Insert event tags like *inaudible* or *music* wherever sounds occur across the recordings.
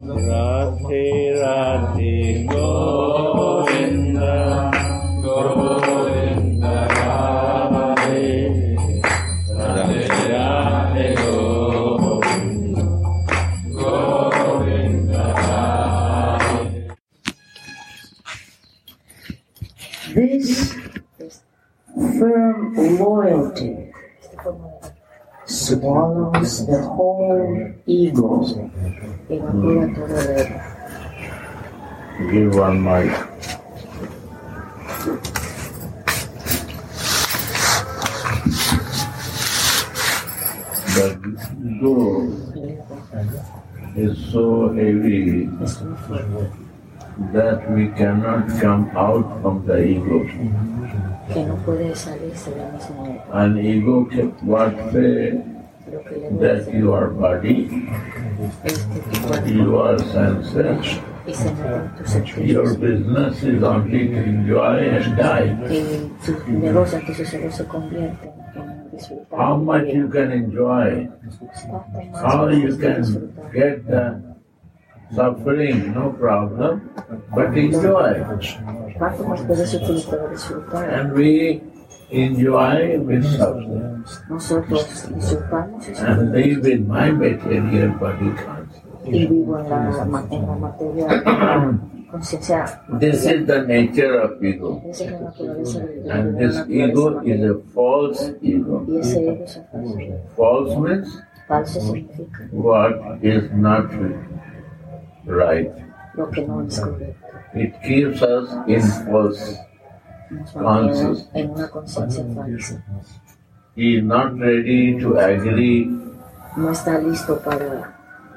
Radhe Radhe go ego. Evapora todo el ego. Give one mic. The is so heavy Es muy fuerte that we cannot come out from the ego. que no puede salirse del mismo ego. An ego what say Lo que le that you are body, you are senses, your business is only to enjoy and die. How much you can enjoy, how you can get the suffering, no problem, but enjoy. And we enjoy with disfrutamos and live in my material body conciencia. This is the nature of ego. And this ego is a false ego. False means what is not right. It keeps us in false. Nos mantiene Falso. en una conciencia falsa. He is not ready to agree No está listo para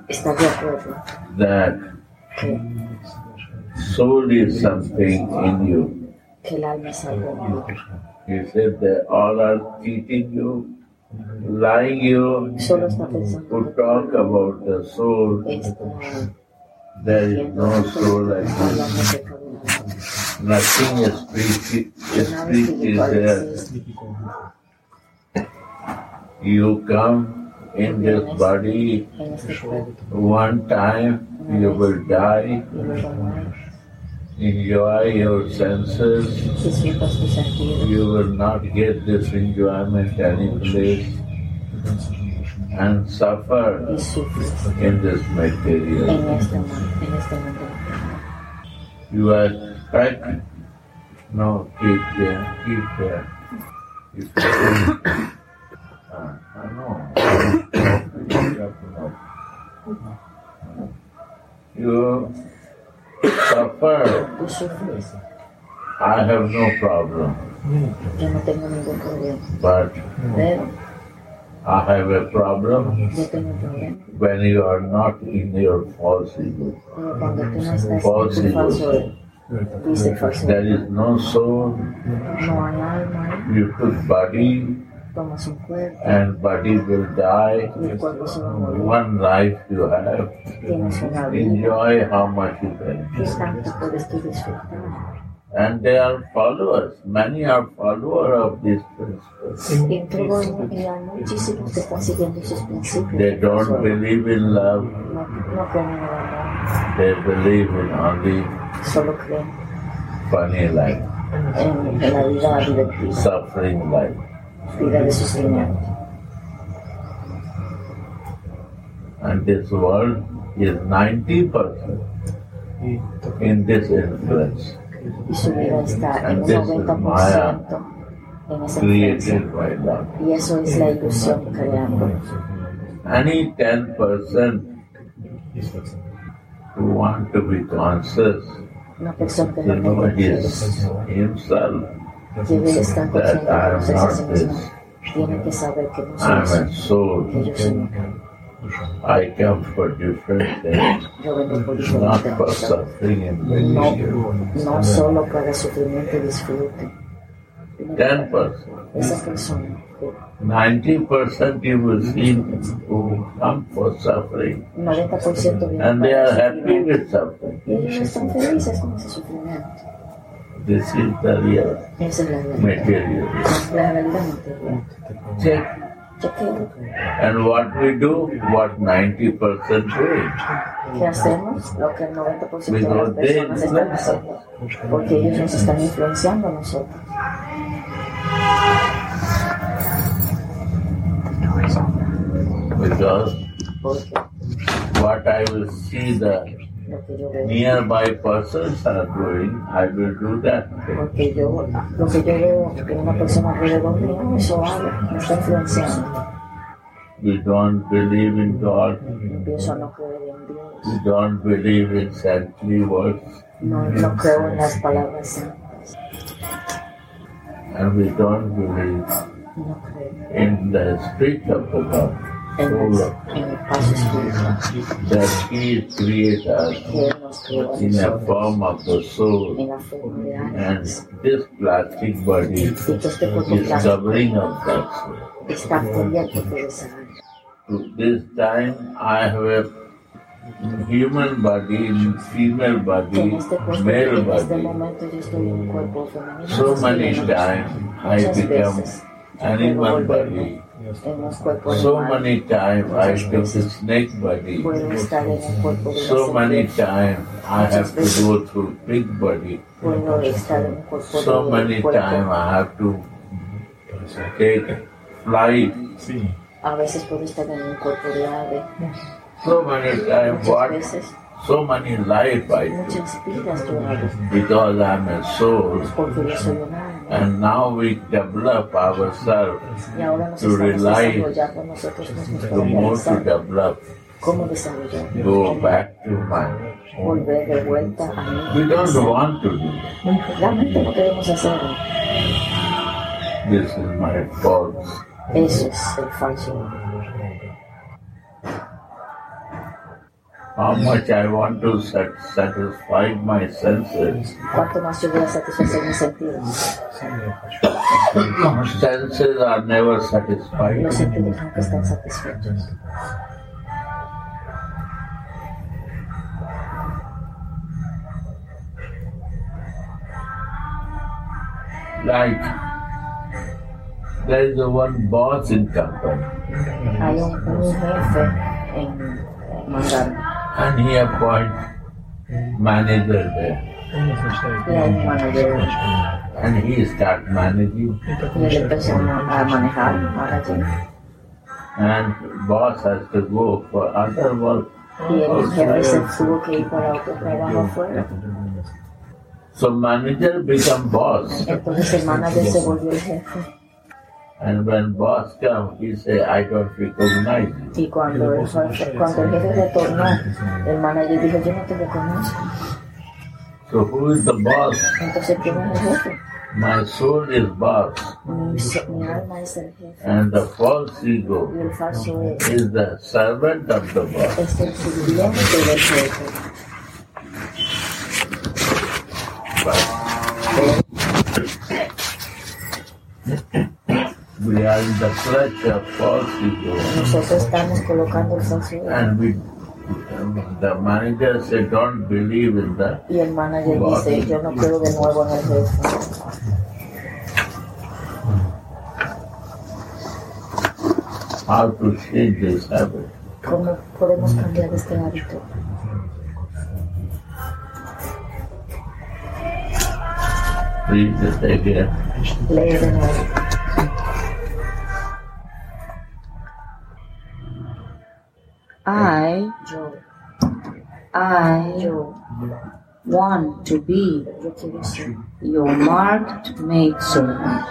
estar de acuerdo that que, soul is something in you. que el alma es algo. He said that all are cheating you, lying you, Solo está who talk about the soul. There is no soul like this. acerca de la alma. Nothing Nada spirit is there. You come in this body, one time you will die, enjoy your senses, you will not get this enjoyment any place and suffer in this material. en este mundo, en este mundo. You expect, no, keep there, keep there. Keep there. *coughs* Ah, ah, no. *coughs* You suffer. I have no problem, yo no tengo ningún problema, but I have a problem yo tengo un problema. when you are not in your false ego. Pero cuando tú no estás False ego. Falso ego, dice falso There is no soul. You took body, tomas un cuerpo and body will die. y el cuerpo se va a morir. One life you have. Tienes una vida, Enjoy how much you can. ¿qué tanto puedes tú disfrutar? And they are followers. Many are followers of these principles. Y todo y hay muchísimos que están siguiendo esos principios. They don't believe in love. No, no creen en el amor, They believe in only solo funny life, en, en la vida divertida, suffering life. vida de sufrimiento. And this world is 90% in this influence y su vida And this is 90% en created by love. Y eso es la ilusión creando. Any 10% who want to be conscious, Una persona que no know himself, debe estar consciente that I de am sí not this, Tiene que saber que no I soy am eso, a soul. que yo soy. I come for different things, not for suffering and No, no solo para sufrimiento y disfrute. 10%. Esa persona que 90% you will see who come for suffering and they are happy with suffering. Y ellos están felices con ese sufrimiento. This is the real Esa es la realidad. material. Check. And what we do, what 90% do. ¿Qué hacemos? Lo que el 90% de las Because they personas están influence haciendo. Porque ellos nos están influenciando a nosotros. Because what I will see the lo que yo veo. nearby persons are doing, I will do that. Porque yo, lo que yo veo que una persona alrededor mío, eso hago, me está influenciando. We don't believe in God. Empiezo a no creer en Dios. We don't believe in saintly words. No, no creo en las palabras santas. And we don't believe in the spirit of the God. Paso espiritual that He created us in a form of the soul. And this plastic body is covering of that soul. To this time, I have a human body, female body, male body. So many times I become animal body. En los cuerpos So many times I snake body. Puedo estar en el cuerpo de So many times I have to go through pig body. Puedo estar en el cuerpo So many puerco. times I have to take flight. A veces puedo estar en un cuerpo de ave. So many times Muchas what? veces, So many life I took. muchas vidas yo hago. Because I'm a soul. Porque yo soy un alma. And now we develop ourselves Y ahora nos to rely desarrollando nosotros mismos to more to develop, cómo desarrollar. go back to my. Volver de vuelta a mí. We don't want to do that. Realmente no queremos hacerlo. This is my fault. Eso es el falso. How much I want to sat- satisfy my senses. Cuanto más yo voy a satisfacer mis sentidos. Senses are never satisfied. Los sentidos nunca están satisfechos. Like there is a one boss in company Hay un, un jefe en mandar and he appoint manager there and he start managing and boss has to go for other work. So manager become boss Entonces el manager se volvió el jefe. And when boss come he say I don't recognize you. Y cuando el jefe, cuando el jefe retornó, el manager dijo, yo no te reconozco. So who is the boss? Entonces, ¿quién es el jefe? My soul is boss Mi, so- mi alma es el jefe. and the false ego Y el falso es, is the servant of the boss. es el sirviente del jefe. We are in the of false ego Nosotros estamos colocando el and we the manager say don't believe in that. Y el manager dice, yo no creo de nuevo en el jefe. How to change this habit? ¿Cómo podemos cambiar este hábito? Read this again. Lee de nuevo. I, I want to be yo quiero ser your marked maidservant.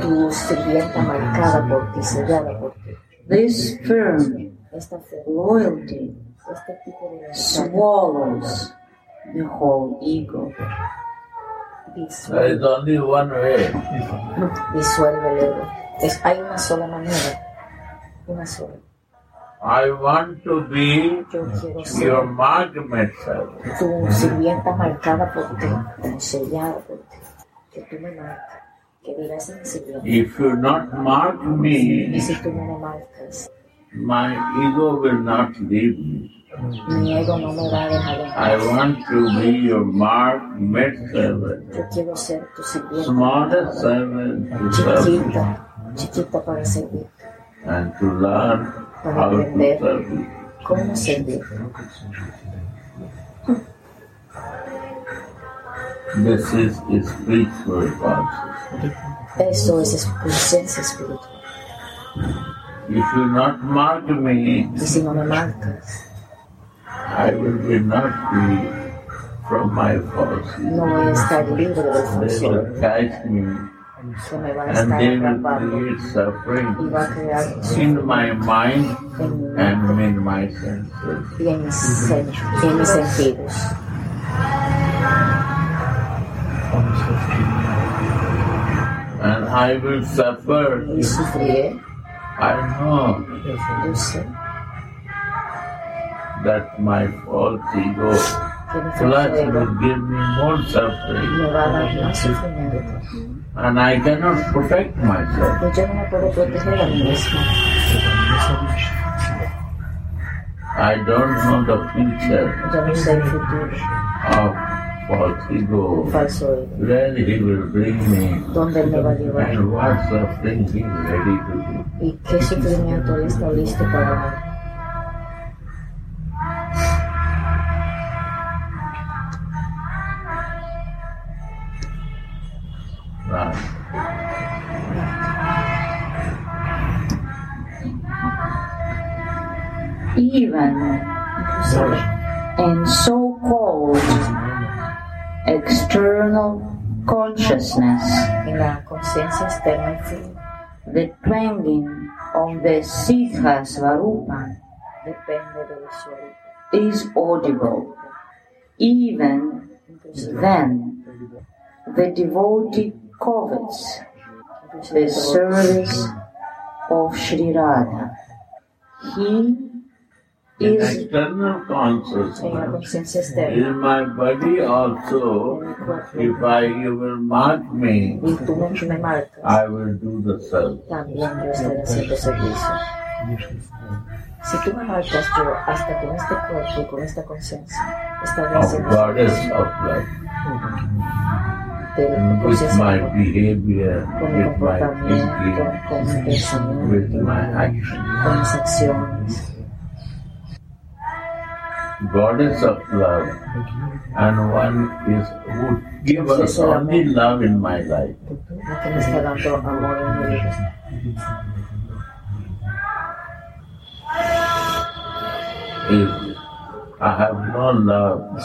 tu sirvienta marcada por ti, sellada por ti. This firm loyalty este tipo de lealtad swallows the whole ego. There is only one way. disuelve el ego. Es, hay una sola manera, una sola. I want to be Yo quiero ser your marked servant. tu sirvienta marcada por ti, sellada por ti. Que tú me marcas, que dirás en sirvienta. If you not mark Y me, si tú no me marcas, my ego will not leave me. mi ego no me va a dejar en I want to be your marked servant. Yo quiero ser tu sirvienta. Smallest servant to serve. chiquita, chiquita para servir. and to learn serve you. cómo servir. This is spiritual. Eso es conciencia espiritual. If you not mark me, Y si no me marcas, I will be not free from my false ego. no voy a estar libre They falso will ego, catch me que me va a and will create suffering va a crear in my mind and in my senses. y en mis, mm-hmm. sen- y en mis sentidos. And I will suffer. I know that my false ego plus will give me more suffering. Me va a dar más sufrimiento. And I cannot protect myself. Yo no puedo proteger a mí mismo. I don't know the future Yo no sé el futuro, of false ego. falso ego. Where he will bring me ¿Dónde él me va a llevar? and what suffering he is ready to do. ¿Y qué sufrimiento él está listo para dar? Even in so-called external consciousness, en la conciencia externa y fría the clanging of the Siddha Svarupa depende del suelo. is audible. Even then, the devotee covets the service of Sri Radha. He is external consciousness, in my body also, if I you will mark me, Y tú me, me marcas, I will do the self. también yo estaré haciendo servicio. Si tú me marcas, yo hasta con este cuerpo y con esta conciencia estaré Of haciendo goddess servicio of love. de With my behavior, with my thinking, con mi pensamiento, with my action. con. Goddess of love. And one is who give us only love in my life. La que me está dando amor en mi vida. If I have no love,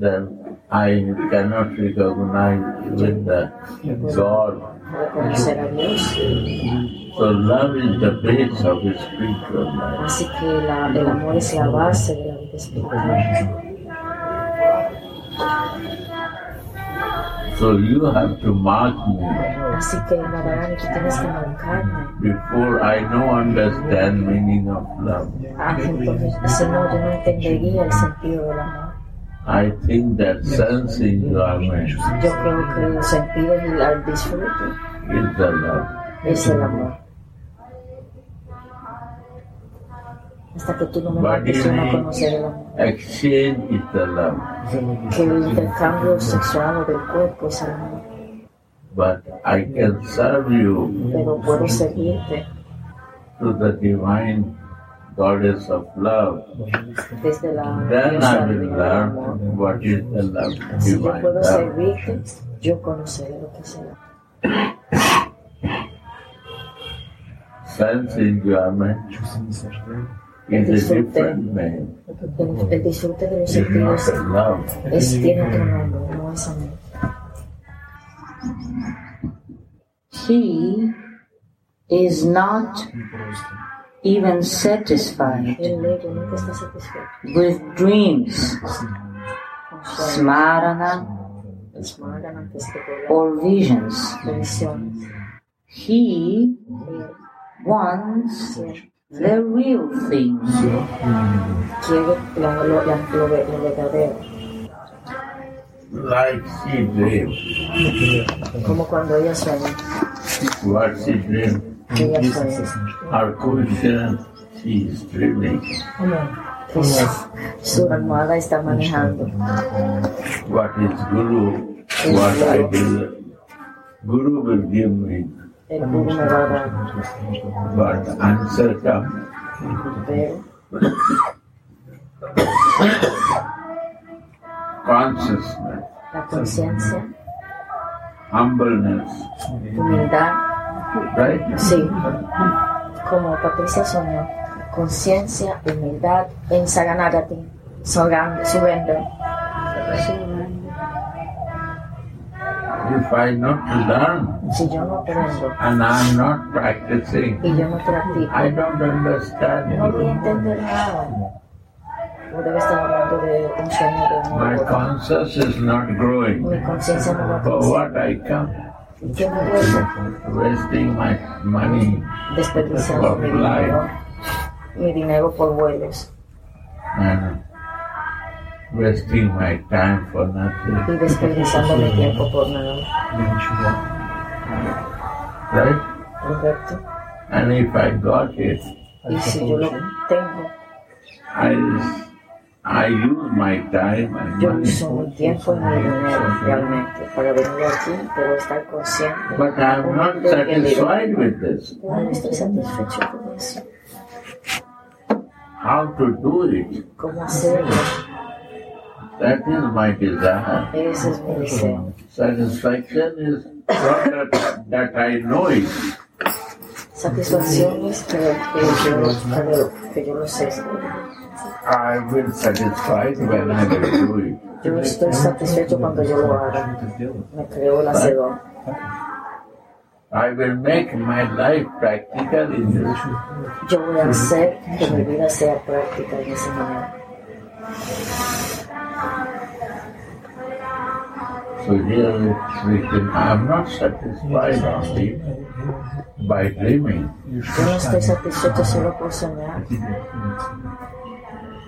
Si yo no tengo amor, then I cannot recognize with the God. no reconocer a Dios. So love is the base of the spiritual life. Así que la, el amor es la base de la vida espiritual. So you have to mark me Así que tú tienes que marcarme. before I no understand meaning of love. Ángel, porque si no, yo no entendería el sentido del amor. I think that sense enjoyment Yo creo que el sentido y el disfrute is the love. es el amor. Hasta que tú no me marques, yo no conoceré el amor. Exchange is the love. Que el intercambio sexual o del cuerpo es el amor. But I can serve you Pero puedo servirte to the divine goddess of love. Then I will learn what is the love, divine love. Sense enjoyment is a different name. El, disfrute de los he is not even satisfied El ego nunca está satisfecho with dreams, smarana, esmagan antes que volar, or visions. He wants the real thing. quiere la- lo, la- lo ve- lo verdadero, Like she dreamed. como cuando ella sueña, What she dreamed. Que ella sueña. Her question, she is dreaming. que su, su está manejando. What is Guru? What I will. Guru will give me el guru me va a dar, but answer comes. Consciousness, la conciencia, humbleness, humildad, right? Sí, como Patricia soñó, conciencia, humildad, en Saranagati, surrender, surrender. If I not learn Si yo no aprendo and I'm not practicing, y yo no practico, I don't understand. no voy a entender nada. Debe estar hablando de un sueño de un My conscience is not growing. Mi conciencia no va a For crecer. what I come, ¿Y qué me vuelvo? wasting my money Desperdiciando mi dinero, mi dinero por vuelos and wasting my time for nothing, y desperdiciando mi tiempo por nada. right? ¿Correcto? And if I got it, Y si yo lo tengo, I I use my time and yo money, uso mi tiempo y mi dinero realmente para venir aquí, pero estar consciente. but I'm not de que el dinero- satisfied with this. Pero no estoy satisfecho con eso. How to do it? ¿Cómo hacerlo? That is my desire. Ese es mi deseo. Satisfaction is not that, that I know it. Satisfacción es que, que yo, que yo lo sé. I will satisfied when I will do it. Yo estoy satisfecho cuando yo lo haga. Me creo el hacedor. I will make my life practical in this. Yo voy a hacer que mi vida sea práctica en esa manera. So here it's written, I am not satisfied only by dreaming. No estoy satisfecho solo por soñar.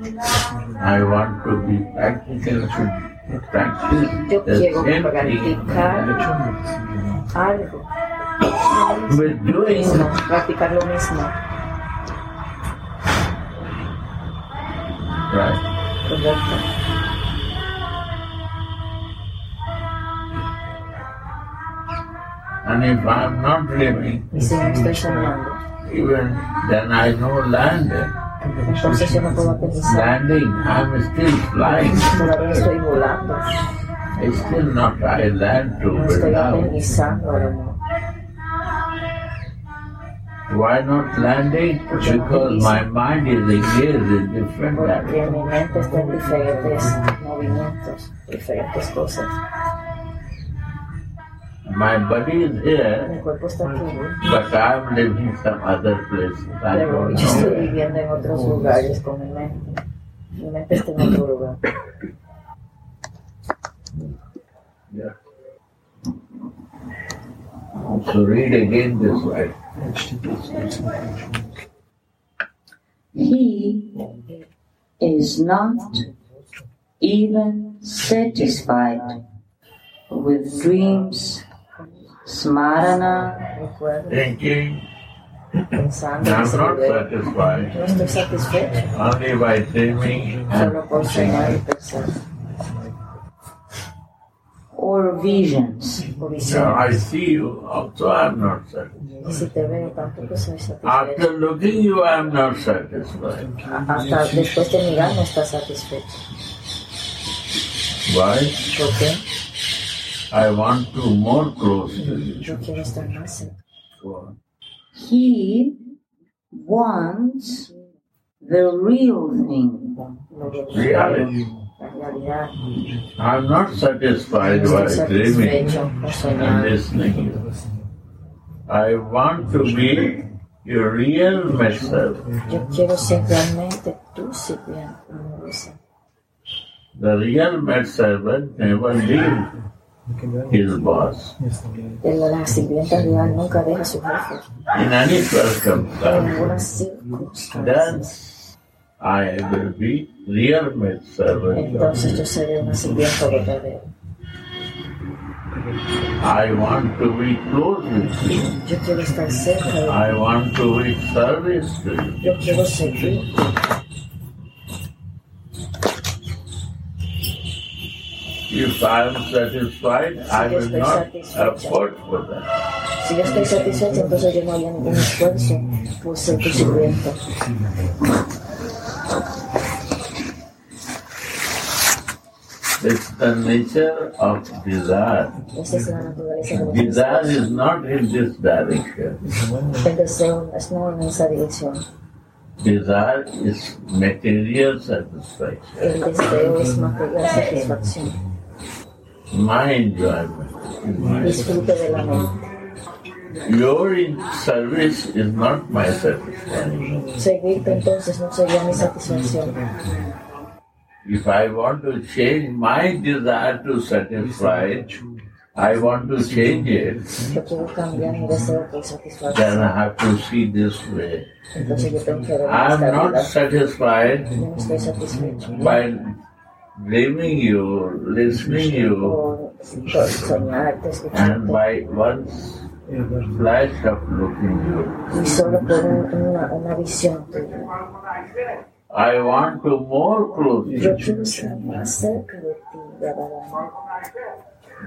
I want to be practical, to practice Yo the quiero same practicar algo With doing mismo, practicar lo mismo. right? Correcto. And if I am not living, Y si no estoy soñando, even then I know landing. Entonces yo no puedo aterrizar. Landing, I'm still flying. Todavía estoy volando. Still not I land to No estoy Vrindavan. aterrizando ahora mismo. Why not landing? Because my mind is engaged in different Porque mi mente está en diferentes movimientos, diferentes cosas. My body is here, Mi cuerpo está aquí, but I'm living some other place. I pero don't yo estoy know. viviendo en otros oh, lugares con mi mente. Mi mente está en otro lugar. Yeah. So read again this way. He is not even satisfied with dreams, smarana, Thinking, I'm not satisfied. No estoy satisfecho Only by dreaming and solo por soñar y pensar. or visions. So. I see you, also I'm not satisfied. Y si te veo, tampoco soy satisfecho. After looking you, I'm not satisfied. Hasta después de mirar no estás satisfecho. Why? ¿Por qué? I want to more close to you. Yo quiero estar más cerca. Go on. He wants the real thing. Reality. I'm not satisfied by dreaming and listening. I want to be your real myself, Yo quiero ser realmente tú, the real med servant never leave his boss El- La sirvienta real nunca deja a su jefe in any circumstance. ninguna I will be real med servant. Entonces yo seré una sirvienta verdadera. I want to be close with you. Yo quiero estar cerca de ti. I want to be service to you. Yo quiero servir. If I am satisfied, I will not effort for that. Si yo estoy satisfecho, entonces yo no haría ningún esfuerzo por ser tu sirviente. It's the nature of desire. Esa es la naturaleza Desire is not in this direction. El deseo es no en esa dirección. Desire is material satisfaction, El deseo es material satisfacción. My enjoyment. Your service is not my satisfaction. Seguirte entonces no sería mi satisfacción. If I want to change my desire to satisfy, I want to change it, Yo quiero cambiar mi deseo por then. I have to see this way. Entonces yo tengo que ver I am not satisfied Yo no estoy satisfecho. by dreaming you, listening you, Por por soñarte, and by one flash of looking you. Y solo por una, una visión tuya. I want to more close Yo you. quiero estar más cerca de ti, verdaderamente.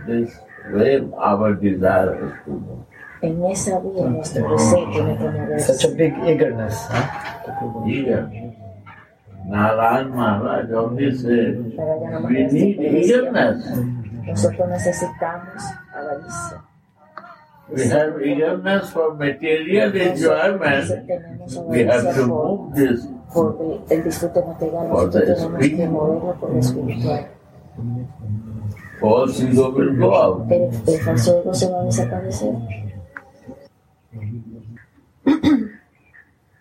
This way our desire is to move. En esa vía nuestro deseo tiene que moverse. Such a big eagerness. Huh? Eager. Narayan Maharaj always said, we need eagerness. Nosotros necesitamos avaricia. We have eagerness for material enjoyment. We have to move this por el, el disfrute material. For Nosotros the tenemos que spirit. moverlo por lo espiritual. false ego will go out. El falso ego se va a desaparecer. *clears throat*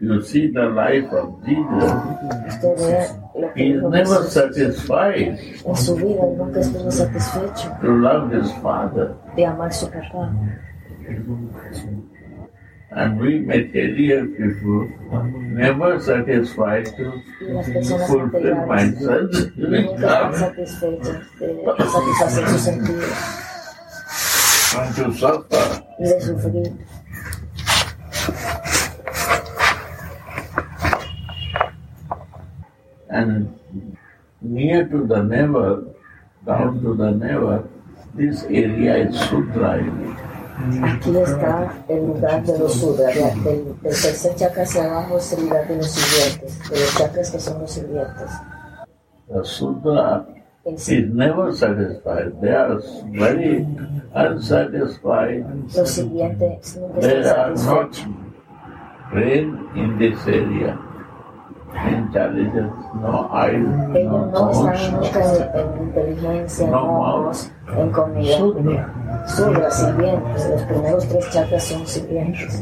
You see the life of Jesus. Usted ve lo que He is never satisfied En su vida él nunca estuvo satisfecho to love his Father. de amar su papá. And we material people never satisfied to Y las personas fulfill my materiales sense. nunca están satisfechas de satisfacer sus sentidos and to suffer. y de sufrir. And near to the navel, down to the navel, this area is Sudra. area. Aquí está el lugar de los sudras, de- del, del tercer chakra hacia abajo es el lugar de los sirvientes, de los chakras que son los sirvientes. The Sudra is never satisfied. They are very unsatisfied. los sirvientes nunca They están are not satisfechos. trained in this area. Intelligence, no eyes, no Ellos no nunca en, comida. Sudras, sirvientes, los primeros tres chakras son sirvientes.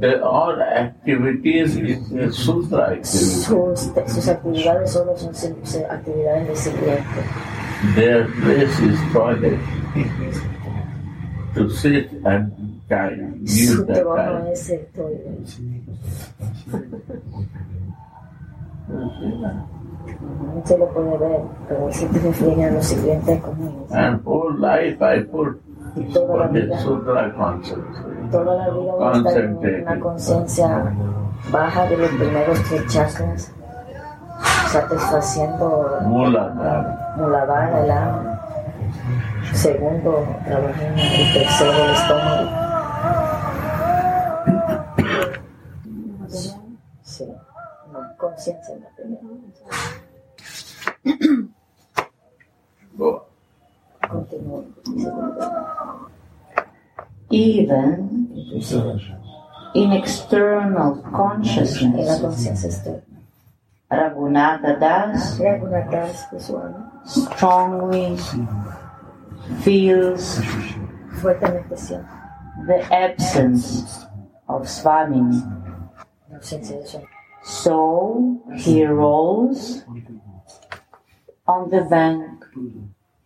They all activities is a Sudra activity. Sus, sus actividades solo son actividades de sirviente. Their place is toilet. To sit and time, use that time. Se lo puede ver, pero refiere a los sirvientes comunes. And whole life I put Y toda la vida, concept. toda la vida voy a estar en una conciencia baja de los primeros tres chakras, satisfaciendo Muladhara. Muladhara, el alma. Segundo, trabajé en el tercero, el estómago. Conciencia material. Go. Continúo. Even in external consciousness. Raghunatha Das strongly feels the absence of Swamini. La ausencia de su So he rolls on the bank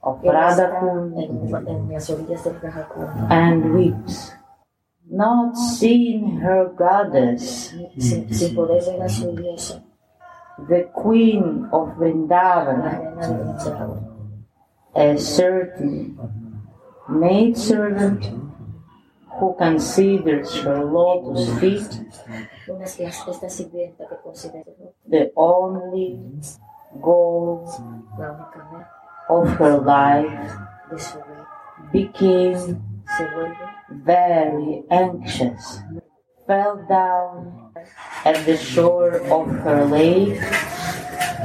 of Radhakund en, en las orillas del Radhakund, and weeps, not seeing her goddess, sin, sin poder ver a su diosa, the queen of Vrindavan, a certain maidservant who considers her lotus feet una es la- esta sirvienta que considera the only goal la única meta of her life de su vida became very anxious, fell down at the shore of her lake,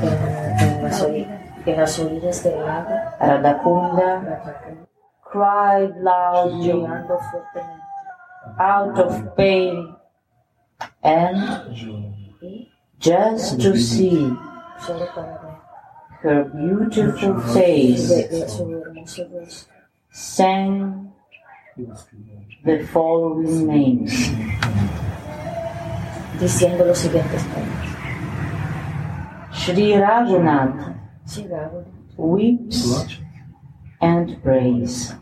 en, en las, ori- en las orillas del lago, Radhakunda, Radhakunda, cried loudly. Out of pain and just to see solo para ver her beautiful face de, de su hermoso rostro, sang the following names. diciendo los siguientes. Shri Raghunath weeps and prays.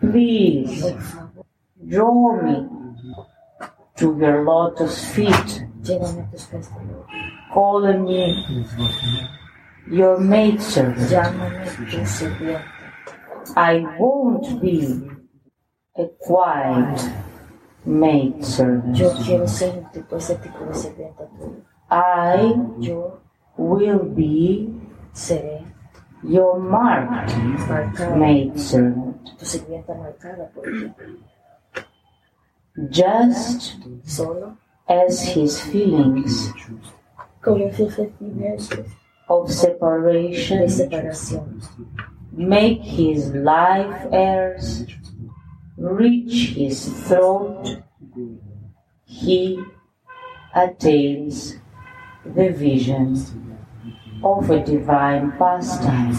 Please draw me to your lotus feet, calling me your maidservant. I won't be a quiet maidservant. I will be your marked maidservant. tu sirvienta marcada por ti. Just as his feelings of separation make his life airs reach his throat, he attains the vision of a divine pastime.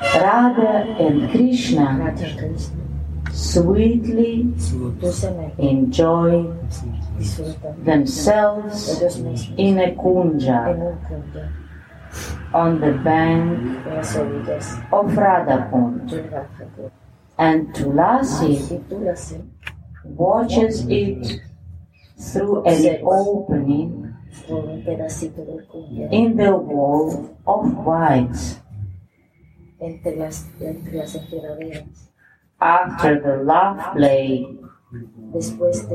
Radha and Krishna sweetly enjoy themselves in a kunja on the bank of Radhakund. And Tulasi watches it through an opening in the wall of whites. Entre las, entre las. After the love play Después de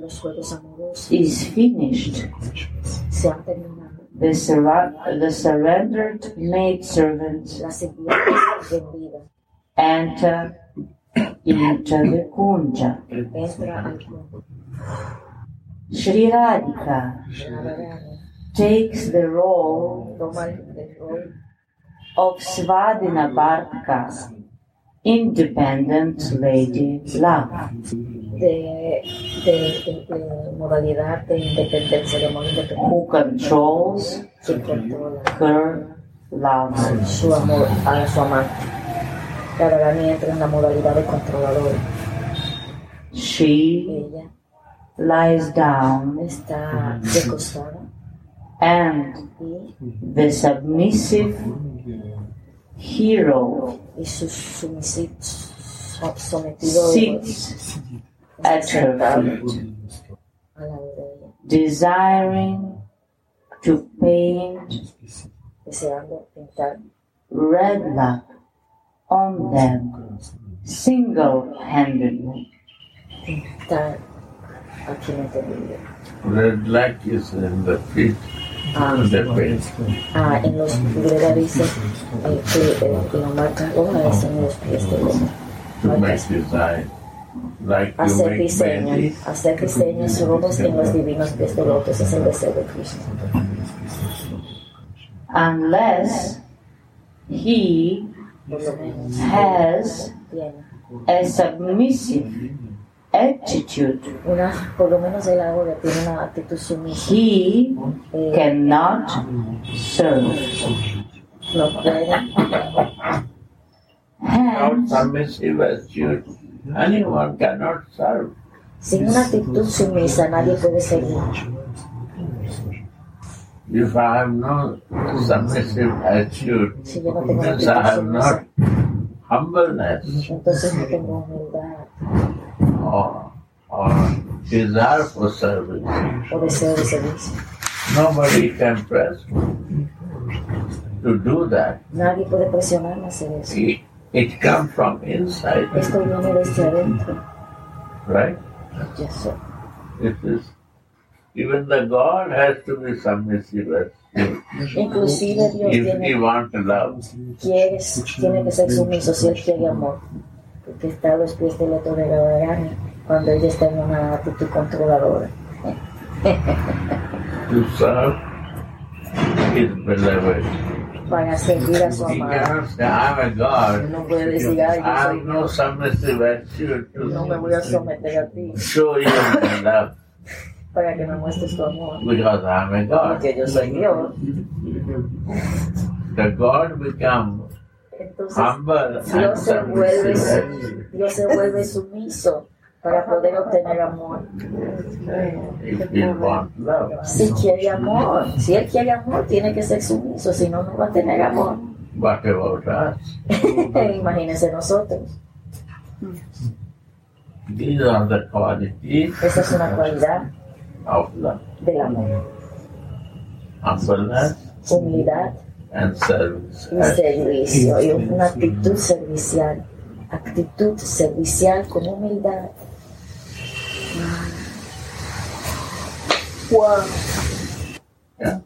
los juegos amorosos is finished, se han terminado. the, surra- the surrendered maid servant enter into the kunja. Sri Radhika takes the role toma el, el rol of Svadhina Bhartrika, independent lady love. de, de, de- modalidad de independencia, de amor independiente, who controls her love. su amor a su amante. Radharani entra en la modalidad de controlador. She Ella lies down está recostada and the submissive hero y su sumisi- so- sometido sits at her feet, al lado de ella, desiring to paint red lac on them single-handedly. pintar aquí no entendí. Red black is in the feet, Ah, the paint. ah, en los Greda dice eh, que eh, la marca roja es en los pies de design. Like Hacer mehndi, hacer diseños rojos en los divinos pies de lotos es el deseo de Krishna. Unless he has a submissive attitude, una, por lo menos él ahora tiene una actitud sumisa. he Eh, cannot serve. no puede without submissive attitude, anyone cannot serve. Sin una actitud sumisa nadie puede servir. If I have no submissive attitude, Si yo no tengo una means I have not humbleness entonces no tengo humildad or, or desire for service. deseo de servicio. Nobody can press to do that. Nadie puede presionarme a hacer eso. It, it comes from inside, Esto viene desde adentro. right? Yo sé. It is Even the God has to be submissive as. Inclusive Dios if tiene, he wants love. quiere, tiene que ser sumiso si Él quiere amor. Porque está a los pies de la tolerarán cuando ella está en una actitud controladora. to serve his beloved. Para servir a su He amado. cannot say, I'm a God. No puede decir, ay, yo I soy have no Dios. submissive attitude No me to voy a someter a ti show you my love para que me muestres tu amor. because I'm a God. Porque yo soy Dios. The God becomes Entonces, Dios se vuelve. Dios se vuelve sumiso para poder obtener amor. Si quiere amor, si él quiere amor, tiene que ser sumiso, si no, no va a tener amor. *laughs* Imagínense nosotros. Esa es una cualidad del amor. Humildad and service. y servicio, y una actitud servicial. Actitud servicial con humildad. Wow. Yeah.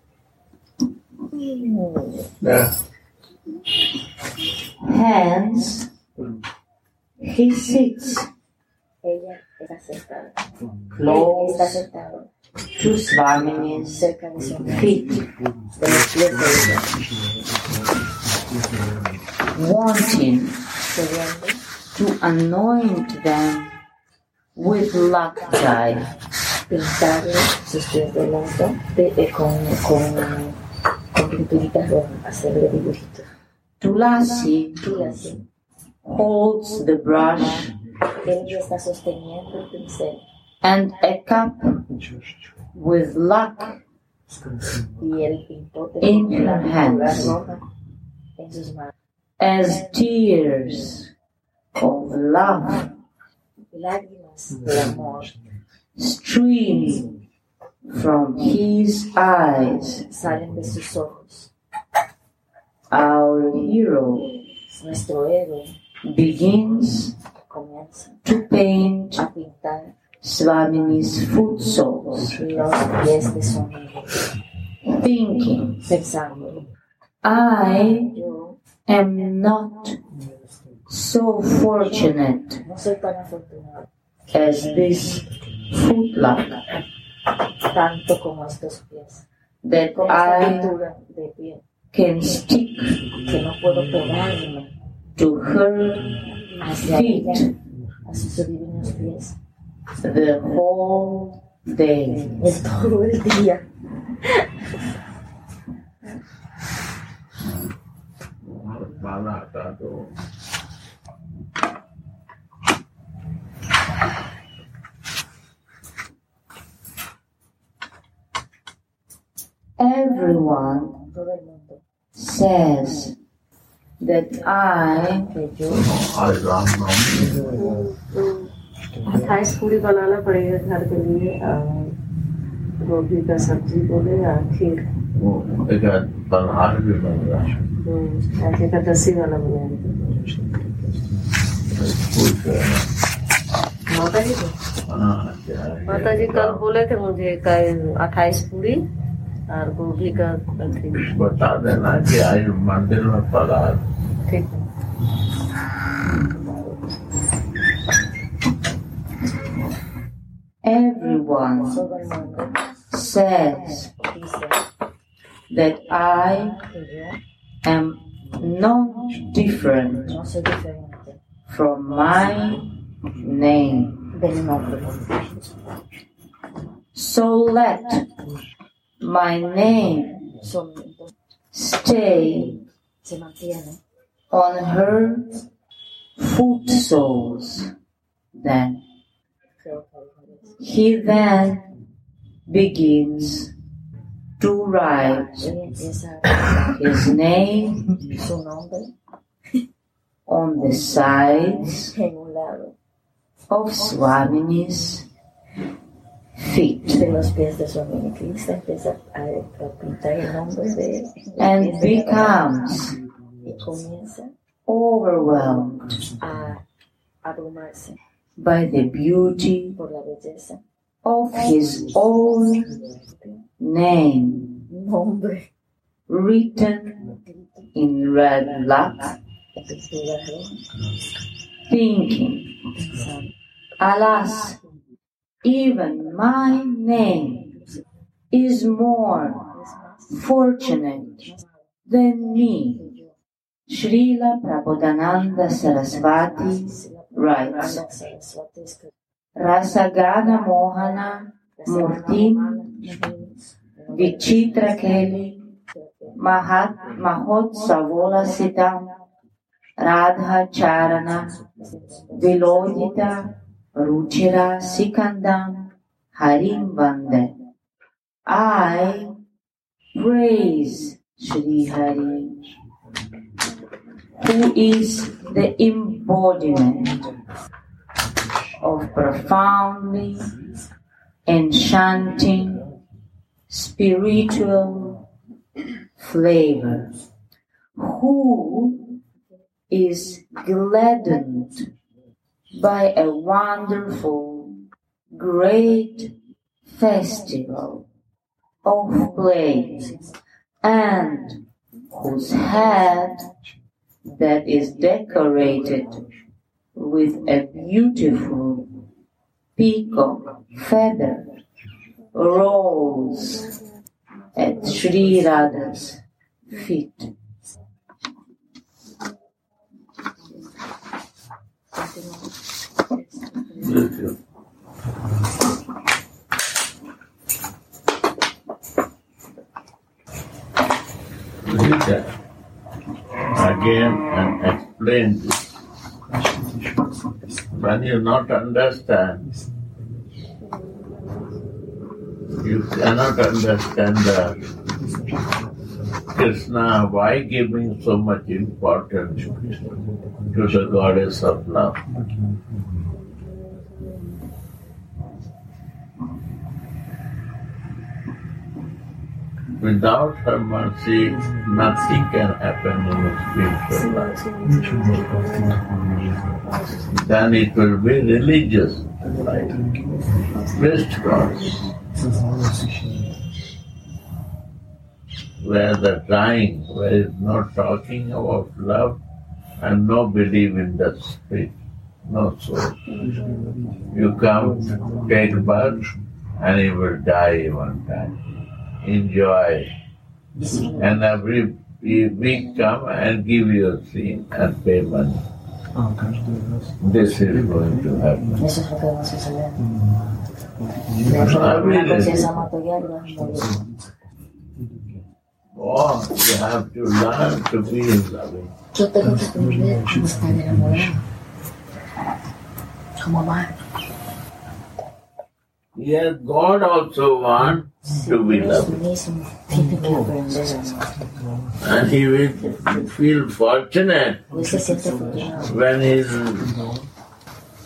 Mm. Yeah. Hence, he sits Ella está sentada. Él está close sentado cerca de su amigo, feet, de los pies de ella, wanting to anoint them with lacti, pintarle sus pies de con, con, con pinturitas rojas, hacerle dibujitos. Tulasi así, holds the brush. Ella está sosteniendo el pincel and a cup with de In her hands. as tears of love stream from his eyes. Our hero begins to paint Swamini's su amigo, thinking, I am not so fortunate as this foot lac that I can stick to her feet ella, a sus the whole day. en todo el día. Everyone Todo el mundo, says that I अट्ठाईस पूरी बनाना पड़ेगा घर के लिए गोभी का सब्ज़ी बोले या खीर है हम्म, का दसी वाला बनाएँगे माता जी को? हाँ है? माता जी कल बोले थे मुझे अट्ठाईस पूरी और गोभी का बता देना कि आज मंदिर में पलहार ठीक है। Everyone says that I am not different from my name. So let my name stay on her foot soles. Then creo que alguna vez. He then begins to write Ella empieza a his name on the sides en un lado. of Swamini's feet. And en los pies de cada uno. becomes overwhelmed by the beauty por la belleza. of his own name. Written in red blood, en pintura roja, thinking, Alas, even my name is more fortunate than me. Srila Prabodhananda Saraswati escribe, Rasagana Mohana Murtim Vichitra Keli Mahat Mahotsavola Siddham Radha Charana Vilodita Ruchira Sikandam Harim Vande. I praise Sri Hari, who is the embodiment of profoundly enchanting spiritual flavor, who is gladdened by a wonderful, great festival of play and whose head that is decorated with a beautiful peacock feather rolls at Sri Radha's feet. Read that again and explain this. When you not understand, you cannot understand the Krishna, why giving so much importance to the goddess of love? Without her mercy, nothing can happen in the spiritual life. Then it will be religious life. God. Where the dying, where is no talking about love and no belief in the spirit, no soul. You come, take birth, and you will die one time. Enjoy. And every week come and give your sin and pay money. This is going to happen. Oh, you have to learn to be loving. Yes, God also wants to be Dios loved. mismo tiene que aprender a amar. And he will feel fortunate Él se siente afortunado when his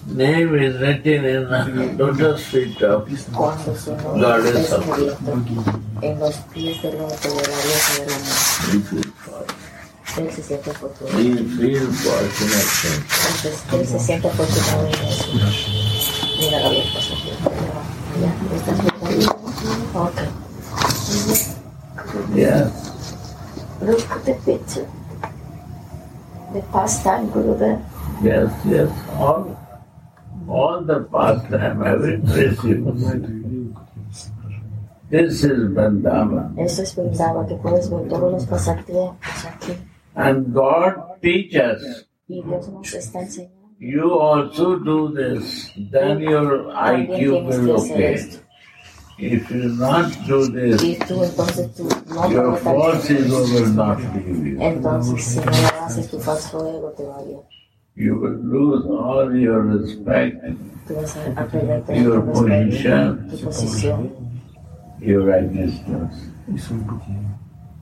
name is written in the lotus feet of cuando su nombre Goddess of love. escrito en los pies del loto de la diosa del amor. He feels fortunate. Él se siente afortunado. Fortunate. Entonces, él se siente afortunado en. Mira la vieja Ya, ¿estás bien? Ok. Yes. Look at the picture. The past pastime Gurudev. Yes, yes. All, all the pastime, every precious. This is Vrindavan. Eso es brindaba que puedes ver todos los pasatiempos aquí. And God teaches Y Dios nos está enseñando. you also do this, then your IQ will okay. If you not do this, Y tú entonces tú no your false ego will not leave you. Entonces, si no lo haces, tu falso ego te va a guiar. You will lose all your respect, Tú vas a, a perder todo Your position. tu posición, your existence.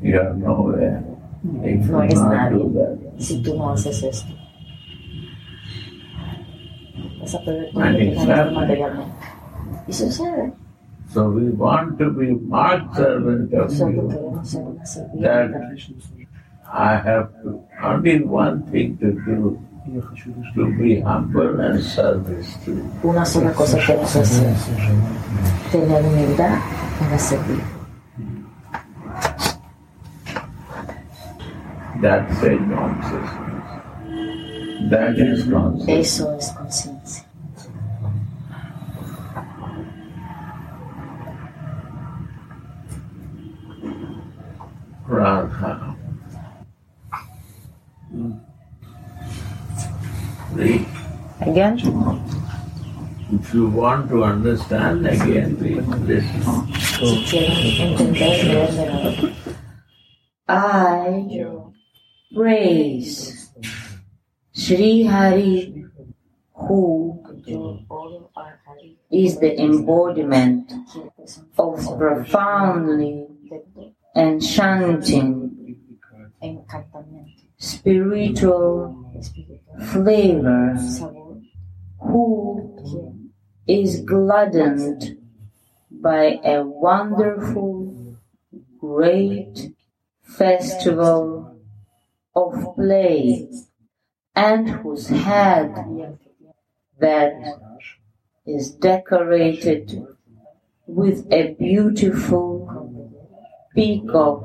You are nowhere. If you No eres not nadie. do that. si tú no haces esto. Vas a perder todo lo And que it's materialmente. Y sucede. So we want to be marked servant of you. queremos ser una sirvienta. That I have to, only one thing to do, to be humble and service to you. Una sola cosa quieres hacer, tener humildad para servir. That's a consciousness. That is consciousness. Eso es. Radha. Read. Again? If you want to understand again, read this. Si quieren entender, leer de nuevo. I praise Sri Hari, who Yo oro a Hari, is the embodiment quien es un of profoundly enchanting spiritual flavor, who is gladdened by a wonderful, great festival of play, and whose head that is decorated with a beautiful peacock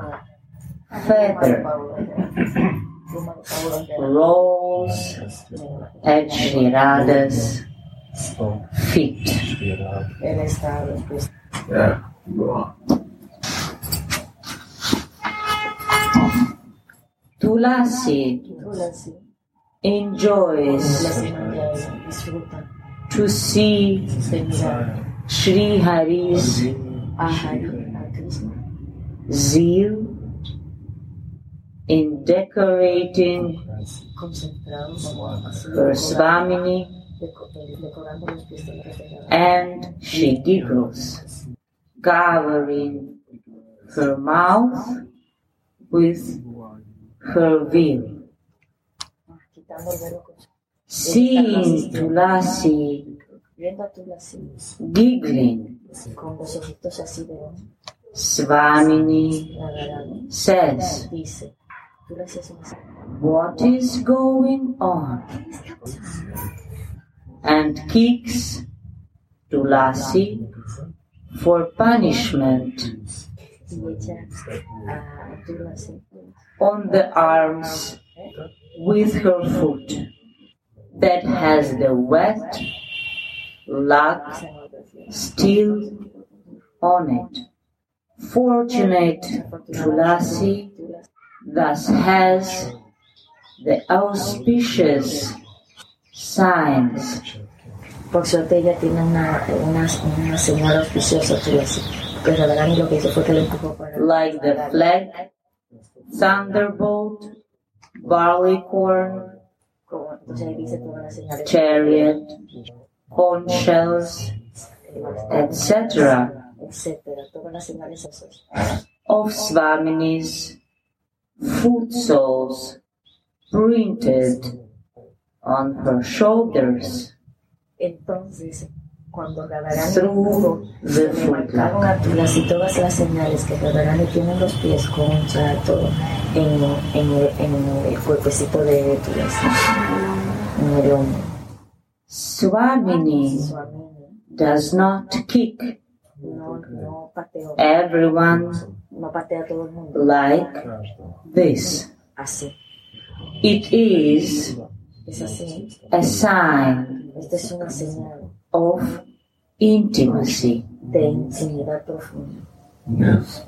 feather pluma de sabor rolls at Sri Radha's feet. Él está pues, Yeah, go on. Tulasi enjoys Tulasi Manjari disfruta to see Sri Hari's a Hari, a Krishna, zeal in decorating her Swamini and she giggles, covering her mouth with her veil. Seeing Tulasi giggling, Swamini says, What is going on? And kicks Tulasi for punishment on the arms with her foot that has the wet lac still on it. Fortunate Tulasi thus has the auspicious signs Por suerte ella tiene una, una, una señal auspiciosa, Tulasi. Pero Radharani lo que hizo fue que le empujó para like the flag, thunderbolt, barleycorn, como, entonces ahí dice todas las señales chariot, conch shells, etc. etcétera, todas las señales esas. of Swamini's foot soles printed on her shoulders Entonces, cuando Radharani through the le marcaron footlock. a Tulasi todas las señales que Radharani tiene en los pies, concha, todo, en, en, el- en el cuerpecito de Tulasi, en el hombro. Swamini Swamini does not kick no, no pateó, everyone no patea todo el mundo, like this. así. It is Es así. a sign Esta es una señal of intimacy. de intimidad profunda. Yes.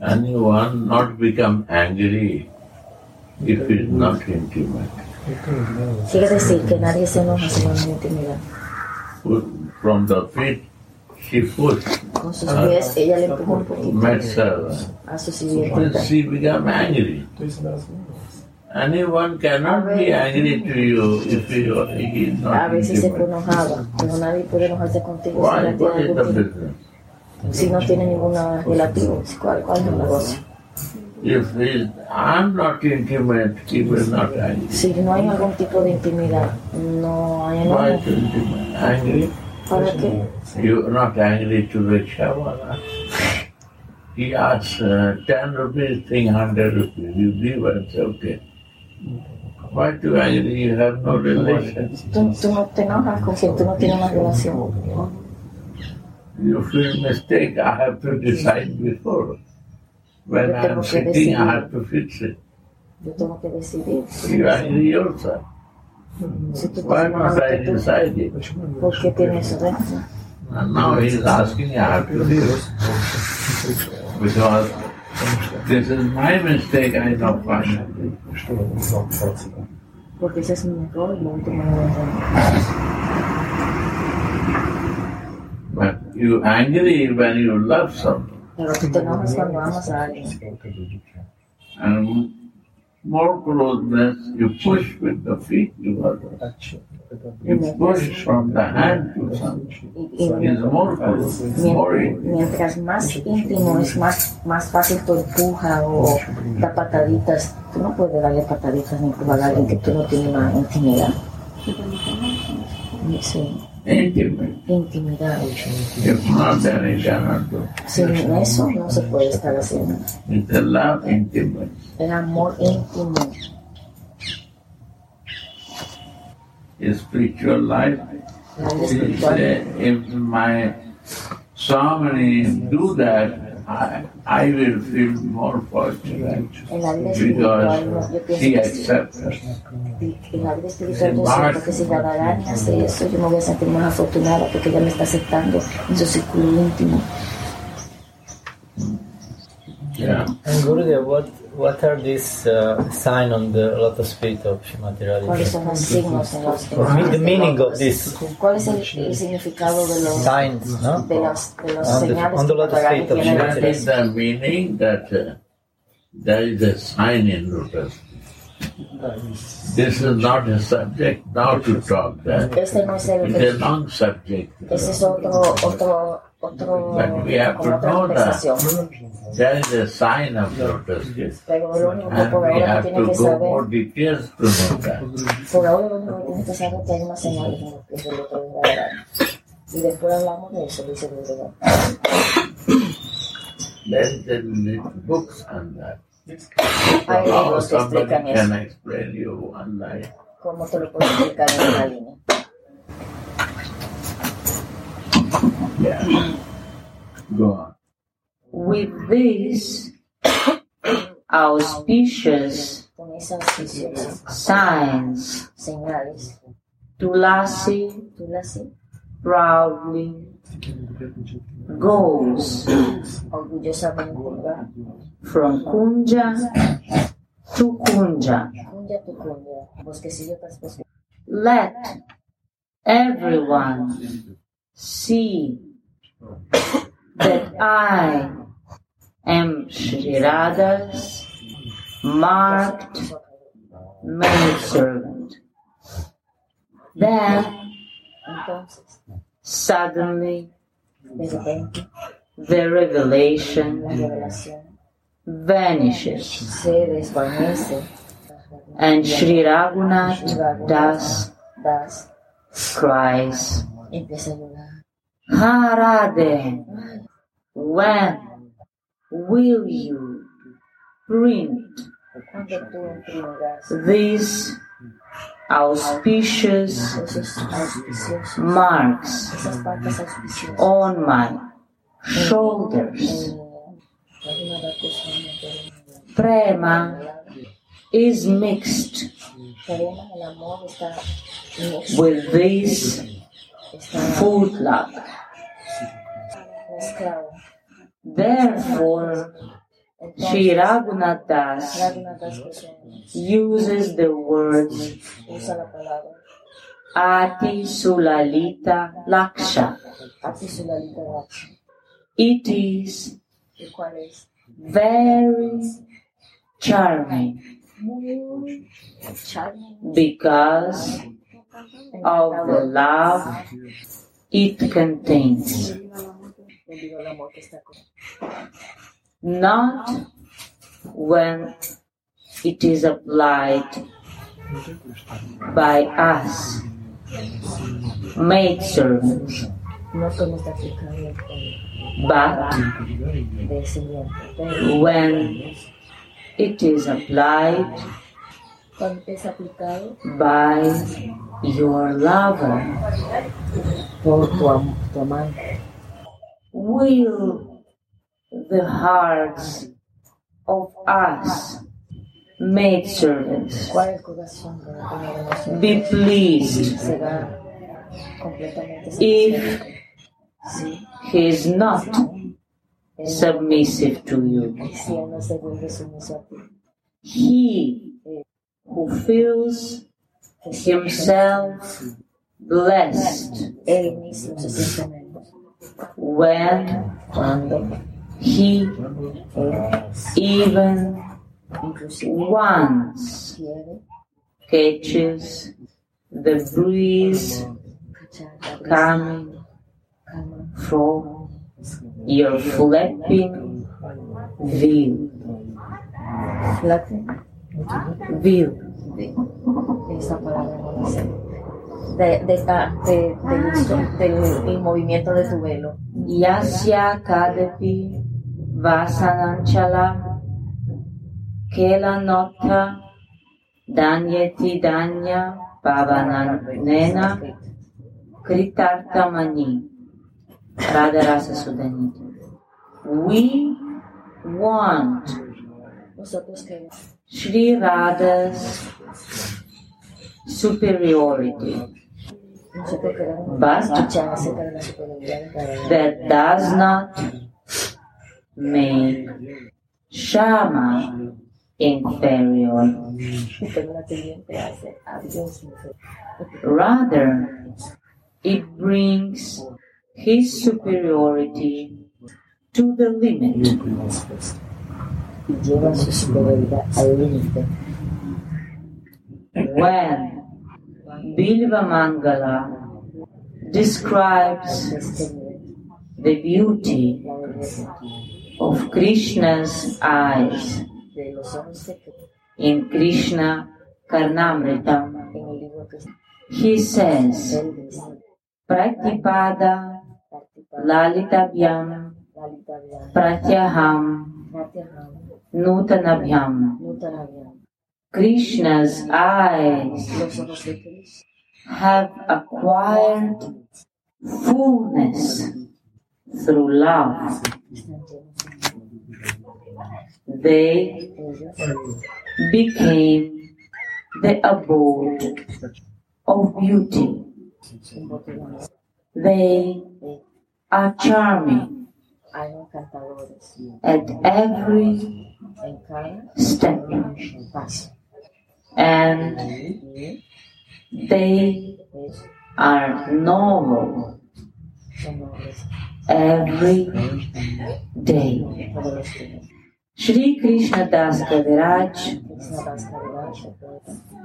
Anyone not become angry if it's not intimate. Quiere decir que nadie se enoja si no hay intimidad. From the feet, she pushed Con sus pies ella le empuja un poquito a su sirvienta. she become angry. Anyone cannot be angry to you if you, he is A not veces se enojaba, pero nadie puede enojarse contigo Why? si no tiene algún tipo- si no tiene ninguna relativo. ¿Cuál, cuál es el negocio? If he I'm not intimate, he will not angry. Si no hay algún tipo de intimidad, no hay Why enojo. to intimate? Angry? ¿Para qué? You're not angry to Rickshawala. He asks uh, 10 rupees, thing 100 rupees. You give and say, okay. Why do you angry? You have no relation. Tú, tú no te enojas con quien tú no tienes una relación. You feel mistake, I have to decide before. When I'm sitting, I have to fix it. Yo tengo que decidir. You angry also. Si tú tú, decide it? ¿por qué tienes? And now he's asking, I have to do it. Because this is my mistake, I know finally. Porque ese es mi error y lo último lo entendí. But you angry when you love someone. Pero tú te enojas cuando amas a alguien. And more closeness, you push with the feet to others. You push from the hand to something. Y, y It's more close, more Mien- Mientras más íntimo es, más, más fácil tú empujas o da pataditas. Tú no puedes darle pataditas ni empujar a alguien que tú no tienes una intimidad. Sí, intimate. intimidad. If not, then you cannot do. Sin eso no se puede estar haciendo. It's a love intimate. El amor íntimo. Spiritual life. La vida He espiritual. say, if my Swamini do that, I, I will feel more fortunate because he us. En la vida espiritual yo siento que si Radharani hace eso, yo me voy a sentir más afortunada porque ella me está aceptando en su círculo íntimo. Yeah. And Gurudev, what what are these uh, sign on the lotus feet of Shrimati ¿Cuáles Radhika? son los signos en los For me, the meaning of this ¿Cuál es el, el significado de los, signs, no? de los, de los On the- on the lotus feet of tiene en That is the meaning that uh, there is a sign in lotus. This is not a subject now to talk that. Este no es el, It's a long subject. ese es otro, otro, otro, But we have to otra know conversación. There is a sign of lotus. Pero lo único que And por we ahora have tiene to que go more saber, details to know that. por ahora lo único que tiene que saber es que hay una señal en lo que es el otro. Y después hablamos de eso, dice Gurudev. Then there are books on that. Hay How libros que explican can eso. explain you one line. ¿Cómo te lo puedo explicar en una línea? Yeah. Go on. With this, auspicious Con esas signs, señales, Tulasi tú proudly goes oh, va, from Kunja to Kunja. cunya tu cunya, bosquecillo tras. Let everyone see that I am Shri Radha's marked maidservant. Then suddenly the revelation vanishes and Shri Raghunath Das cries. Harade, when will you print Cuando tú imprimirás these auspicious marks on my shoulders? Prema is mixed with this food love. Therefore, Shri Raghunath Das uses the words Ati Sulalita Laksha. It is very charming. because of the love it contains, Debido al amor que está con not when it is applied by us, maidservants, No como está aplicado el but de siguiente. Pero when it is applied cuando es aplicado by your lover, por tu, tu amante, will the hearts of us maidservants ¿cuál es el corazón de la primera emoción? be pleased if he is not submissive to you. si él no se vuelve sumiso a ti. He who feels himself blessed Él mismo se when he él even inclusive once quiere catches the breeze cachar la brisa coming calma from your flapping veil. flate Veil. de esa palabra no la sé de, de, esta- de- del, del- del movimiento de tu velo Yasya Kadapi Vasananchalam Kela Nota Danyati Danya Pavananena Kritartamani Radharasa Sudhanidhi. We want Sri Radha's superiority But- escuchar acerca de la superioridad de cada uno that does not make Shyama inferior. Rather, it brings his superiority to the limit. When Bilva Mangala describes the beauty of Krishna's eyes in Krishna Karnamritam, he says, Pratipada participar Lalitavyam Lalita Vyam Pratyaham Nutanabhyam. Krishna's eyes have acquired fullness through love. They became the abode of beauty. They are charming at every step, and they are honores every day. Sri Krishna Das Kaviraj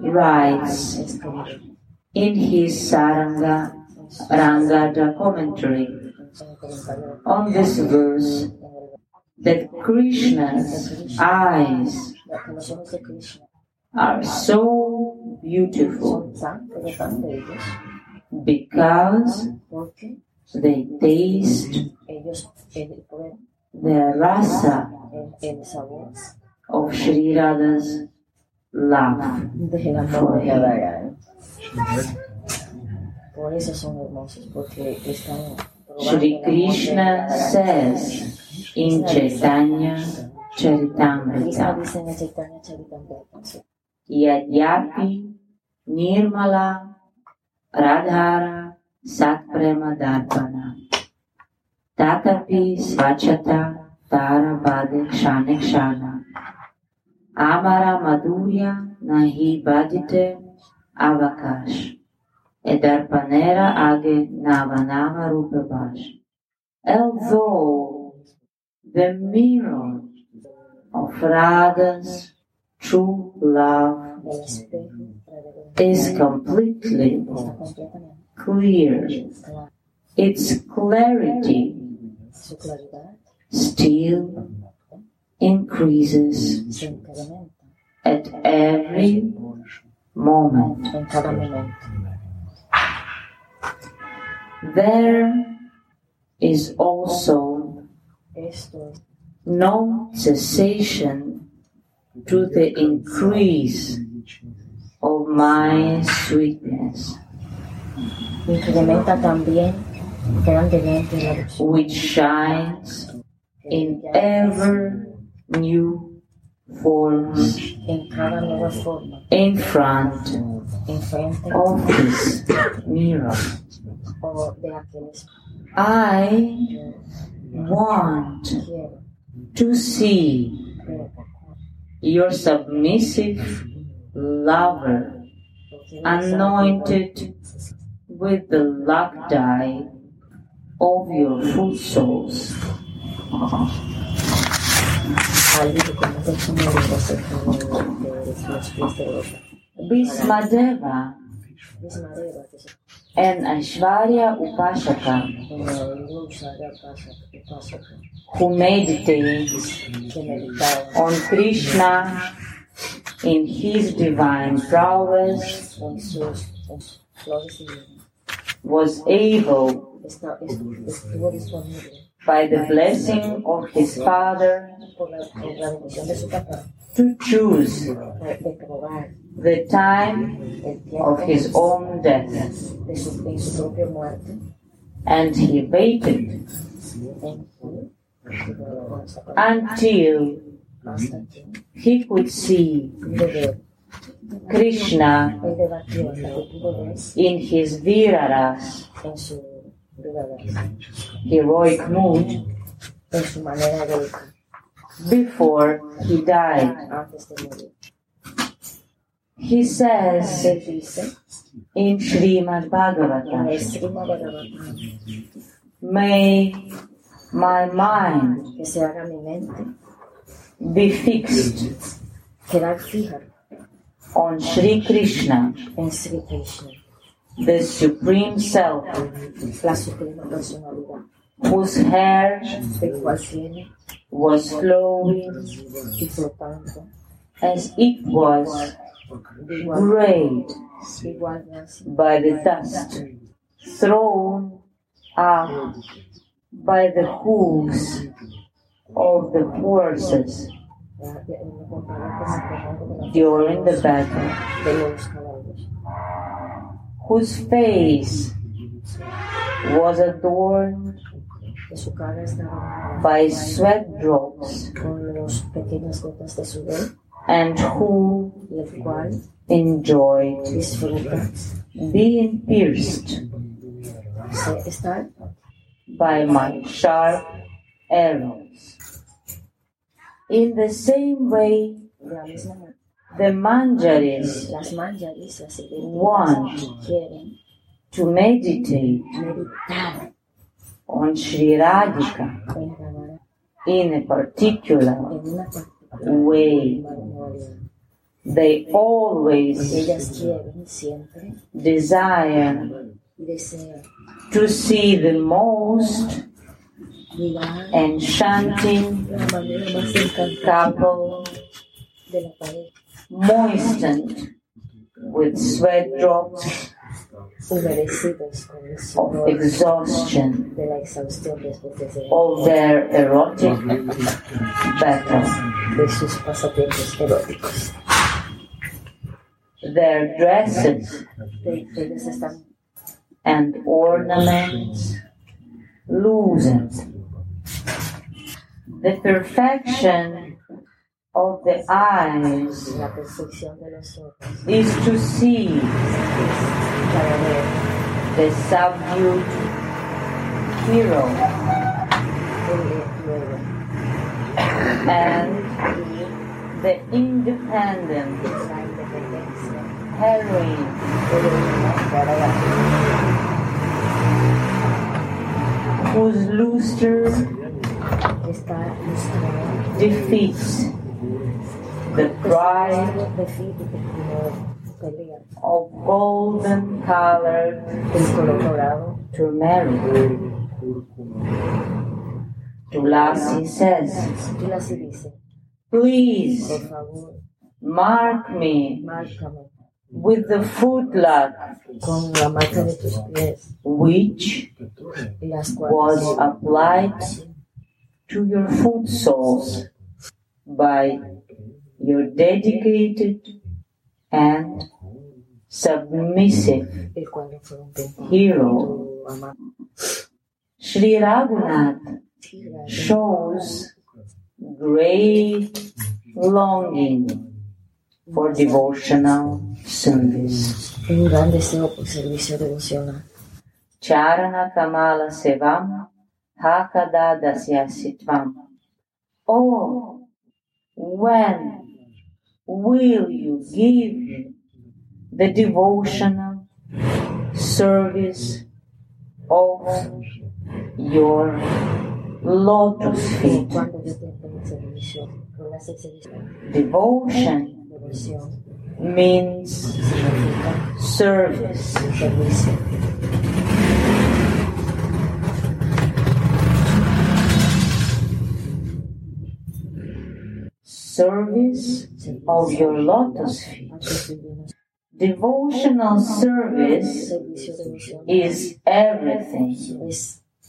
writes in his Saranga Rangada commentary on this verse that Krishna's eyes are so beautiful because they taste the rasa el, el sabor of Sri Radha's love. del amor de Radharani. Por eso son hermosos, porque están probando Sri el amor de Krishna Radharani. says in Chaitanya Krishna Charitamrita dice en el Chaitanya Charitamrita Yadyapi Nirmala Radhara Satprema Darpana Tatapi Svachata Tara Bade Kshane Kshana. Amara Madhurya Nahi Bhajite Avakash. Edarpanera Age Navanava Rupabash Although the mirror of Radha's true love is completely clear. Its clarity still increases at every moment. en. There is also no cessation to the increase of my sweetness, Incrementa también which shines in ever new forms in front of this mirror. I want to see your submissive lover anointed with the lac dye of your los Bhismadeva Bismadeva, and Aishvarya Upashaka, who meditates on Krishna in his divine prowess, was able, está- estu- estuvo disponible by the blessing of his father, por la, por la bendición de su papá. To choose de de probar the time of his own death. de su, en su propia muerte. And he waited until he could see Krishna él debatió hasta que pudo ver in his Viraras en su verdadera heroic de before he died. He says in Srimad Bhagavatam, May my mind be fixed on Sri Krishna, en Sri Krishna the Supreme Self, la suprema personalidad whose hair el cual tiene was flowing y flotando as it was grayed de igual gracia by the dust thrown up by the hooves of the horses la- de- lo comparado con el comando de la during the battle, de los caballos whose face was adorned by sweat drops, and who enjoyed being pierced by my sharp arrows. In the same way, de la misma manera the manjaris las manjaris las Want. quieren to meditate meditar on Sri Radhika in a particular en una particular way. They always Ellas quieren siempre desire to see the most enchanting la manera más encantadora couple de la pared, moistened with sweat drops el of exhaustion de la exhaustión después de, ser- of their erotic battle. de sus pasatiempos eróticos. Their dresses De- Ellas están and ornaments loosened. The perfection of the eyes la perfección de los ojos. is to see the subdued hero. And the independent heroine. Whose luster defeats the pride de Filipe primero pelea of golden color to marry. Tulasi says, Please mark me with the foot lac con la marca de tus pies which was applied to your foot soles by your dedicated and submissive hero. Sri Raghunath shows great longing for devotional service. Charana Kamala Sevam Hakada Dasyasitvam. Oh, when will you give the devotional service of your lotus feet? Devotion means service. Service of your lotus feet. Devotional service is everything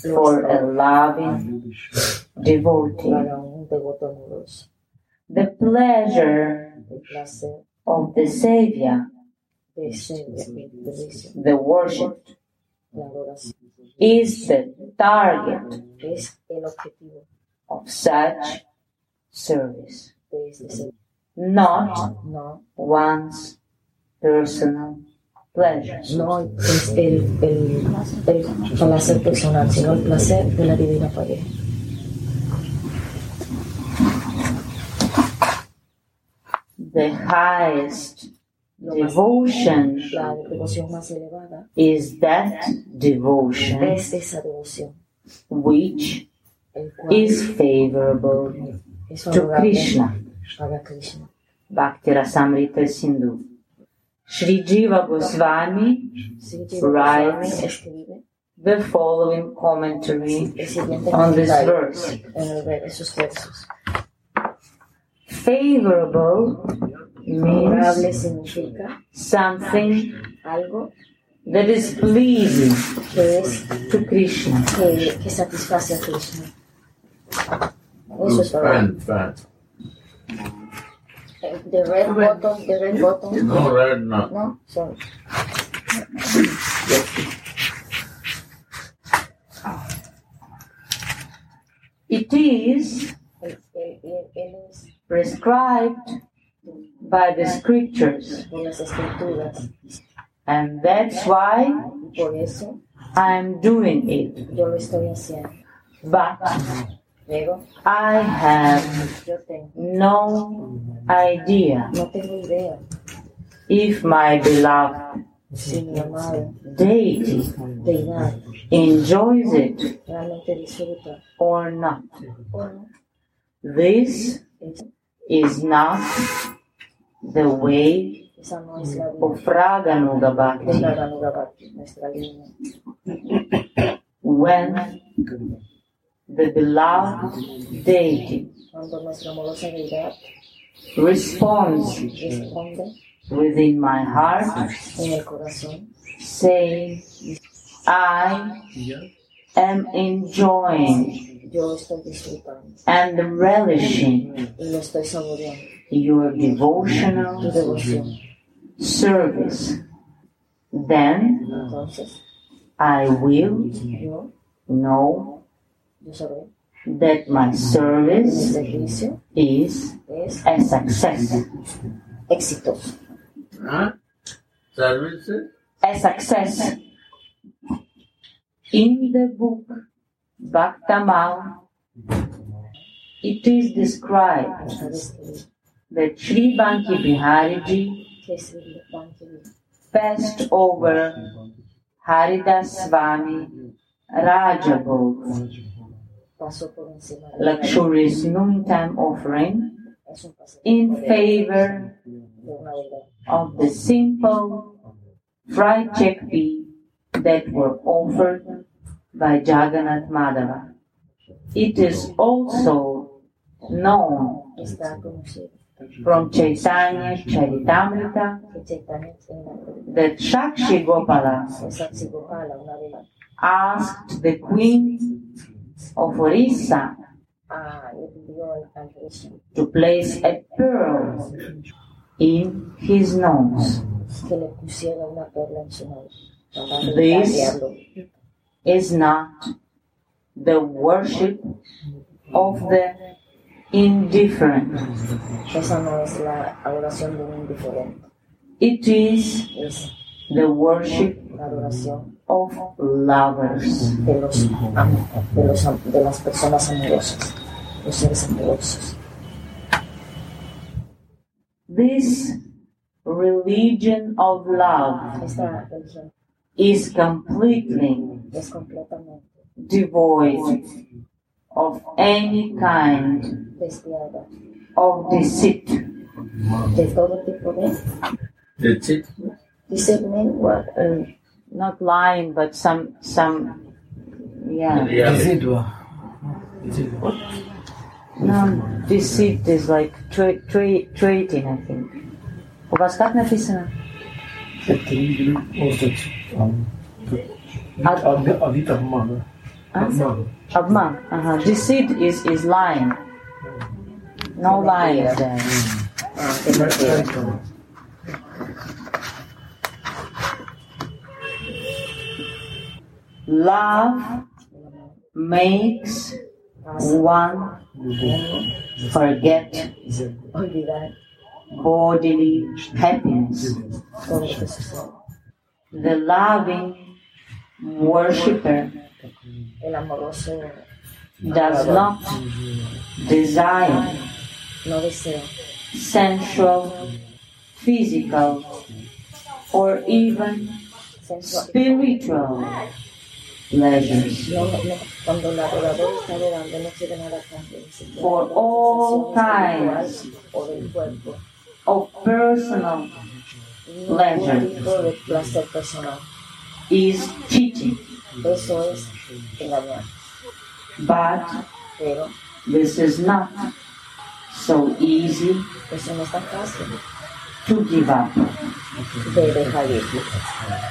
for a loving devotee. The pleasure of the Savior, the worship, is the target of such service, este servicio. not No, one's personal pleasure. no es el, el, el placer personal, sino el placer de la divina pareja. The highest devotion La devoción más elevada is that devotion es esa devoción, which is favorable es to Krishna. Para Krishna. Bhakti Rasamrita Sindhu. Sri Jiva Goswami Sri Jiva Right. Goswami escribe the following commentary on this verse. en el ver- esos versos. Favorable Favorable means significa something that is pleasing to Krishna. que, que satisface a Krishna. Eso es favorable. Fan, fan. The red button, the red button. No, red, no. No, sorry. It is prescribed by the scriptures, por las escrituras and that's why y por eso I'm doing it. yo lo estoy haciendo. But Pero I have no idea no tengo idea if my beloved deity enjoys it or not. This is not the way Esa no es la of Raganuga Bhakti. la Raganuga Bhakti, nuestra línea. When the beloved deity responds within my heart, saying, I am enjoying and relishing your devotional service. Then I will know that my service is a success. exitoso. Huh? Services? A success. In the book Bhaktamal, it is described that Sri Banki Bihariji que Sri Banki passed over Haridas Swami Rajabhog, pasó por encima de luxurious noontime offering, es un paseo in favor de una deidad of the simple fried chickpea that were offered by Jagannath Madhava. It is also known from Chaitanya Charitamrita que Chaitanya en that Shakshi Gopala Saksi Gopala una vez asked the queen of Orissa le pidió al, al rey to place a pearl in his nose. que le pusiera una perla en su mano para This- is not the worship of the indifferent. Esa no es la adoración de un indiferente, It is the worship of lovers. de las personas amorosas, los seres amorosos. This religion of love is completely devoid of any kind of deceit. de That's it. discernimiento. Well, uh, not lying, but some some yeah. Reality. No, deceit is like tra- tra- trading, I think. У вас как написано? Адит обмана. Обман. Обман. Ага. Deceit is is lying. No lying there. Love makes one forget bodily happiness. The loving worshipper does not desire sensual, physical, or even spiritual For all kinds of personal Pleasure. is cheating. But this is not so easy to give up. de dejar ir.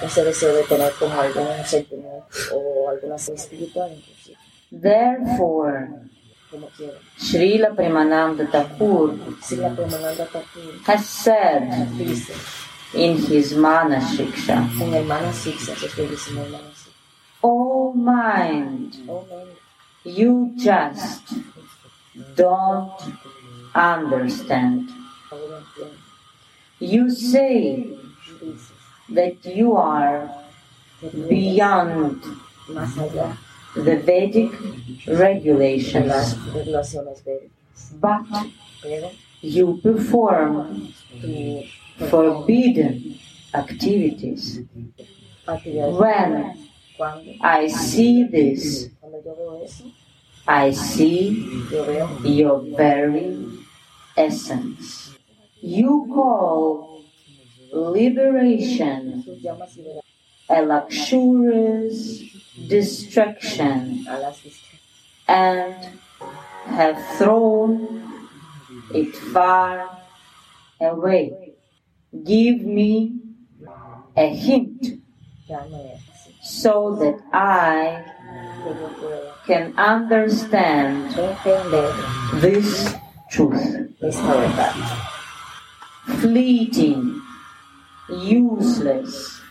Ese deseo de tener como algún sentimiento o alguna espiritual, inclusive, Therefore. Srila Premananda Thakur Srila Premananda Thakur has said in his Mana Shiksha, en Hermana Sixa, que estoy diciendo Hermana Sixa, Oh mind, oh you just don't understand. You say that you are beyond the Vedic regulations, but you perform forbidden activities. When I see this, I see your very essence. You call liberation a luxurious vistas. and have thrown it far away. Give me a hint so that I can understand this truth. Fleeting, useless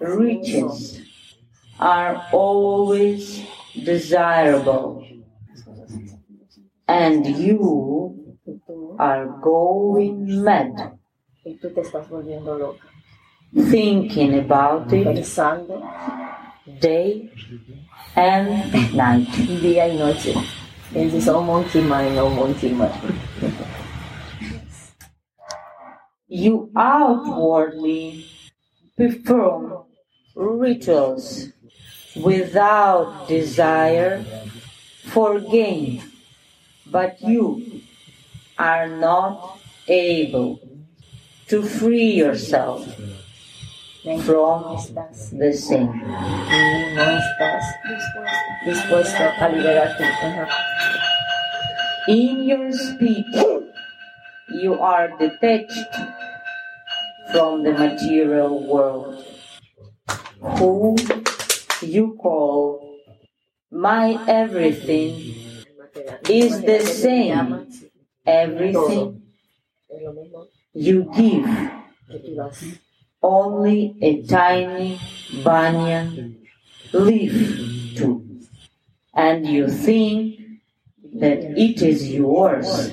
riches are always desirable, and you are going mad thinking about it day and night. día y noche. Él dice, oh monkey mind, oh monkey mind. *laughs* You outwardly perform rituals without desire for gain, but you are not able to free yourself from the dispuesto a. In your speech, you are detached from the material world, who you call my everything is the same everything you give only a tiny banyan leaf to, and you think that it is yours.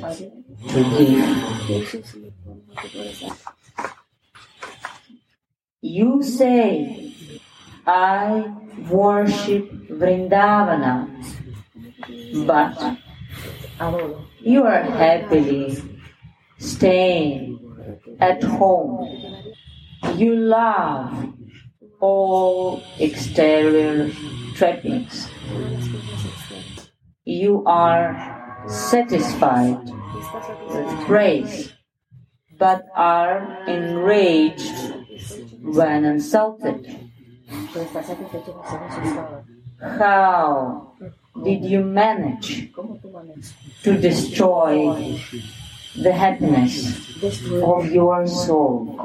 You say, I worship Vrindavana, but you are happily staying at home. You love all exterior trappings. You are satisfied praise, but are enraged when insulted. How did you manage to destroy the happiness of your soul?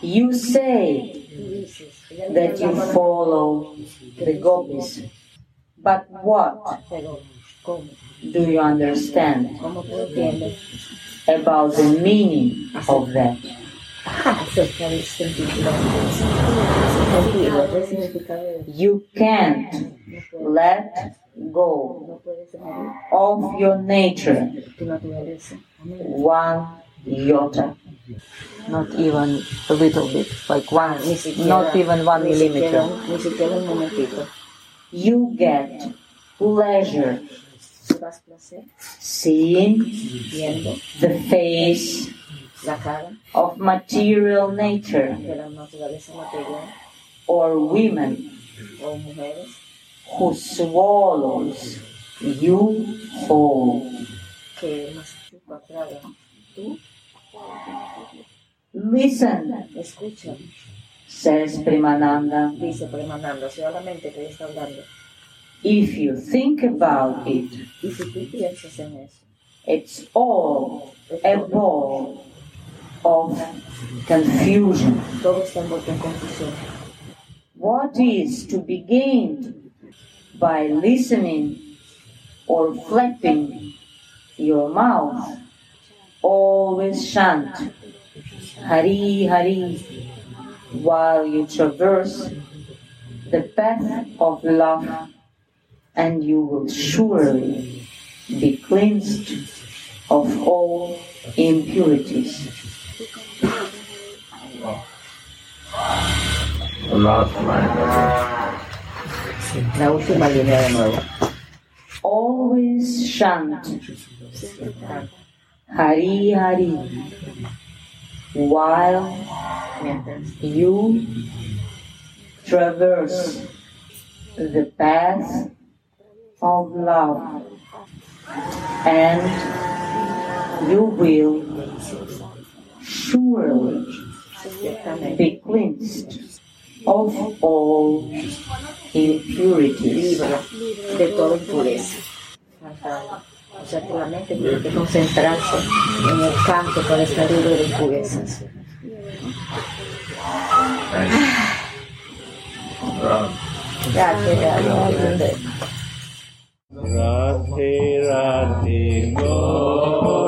You say that you follow the gopis, but what do you understand ¿Cómo tú entiendes about the meaning of that? You can't let go of your nature one iota. Not even a little bit, like one, not even one millimeter. You get pleasure. Tú das placer? Seeing the face of material nature. De la naturaleza material. Or women who swallows you whole. que machuca, traga. Tú. Listen, says Premananda. dice Premananda, solamente te está hablando. If you think about it, Y si tú piensas en eso, it's all a ball of confusion. todo está envuelto en confusión. What is to be gained by listening or flapping your mouth? Always chant Hari Hari while you traverse the path of love, and you will surely be cleansed of all impurities. The last line. La última línea de nuevo. Always chant Hari Hari while you traverse the path of love and you will surely be cleansed of all impurities. O sea que la mente tiene que concentrarse en el canto para estar libre de impurezas. Gracias, gracias. Rati, Rati, Go.